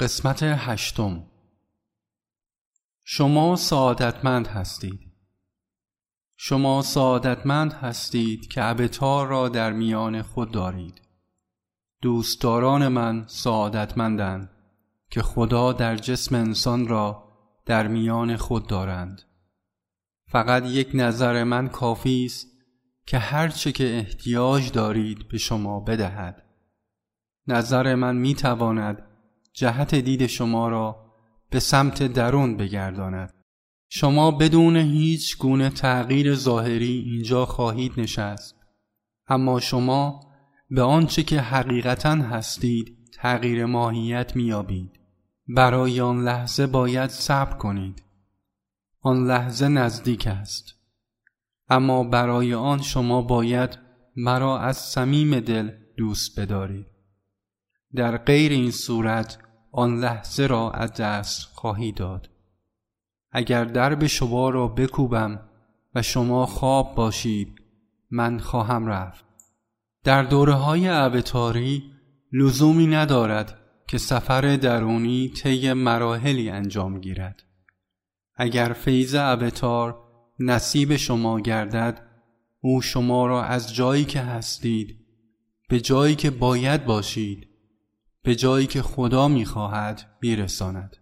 قسمت هشتم. شما سعادتمند هستید. شما سعادتمند هستید که ابتار را در میان خود دارید. دوستداران من سعادتمندند که خدا در جسم انسان را در میان خود دارند. فقط یک نظر من کافی است که هرچه که احتیاج دارید به شما بدهد. نظر من می تواند جهت دید شما را به سمت درون بگرداند. شما بدون هیچ گونه تغییر ظاهری اینجا خواهید نشست. اما شما به آنچه که حقیقتا هستید تغییر ماهیت میابید برای آن لحظه باید صبر کنید. آن لحظه نزدیک است. اما برای آن شما باید مرا از صمیم دل دوست بدارید. در غیر این صورت آن لحظه را از دست خواهی داد. اگر درب شما را بکوبم و شما خواب باشید من خواهم رفت. در دوره های عبتاری لزومی ندارد که سفر درونی طی مراحلی انجام گیرد. اگر فیض عبتار نصیب شما گردد او شما را از جایی که هستید به جایی که باید باشید به جایی که خدا می‌خواهد میرساند.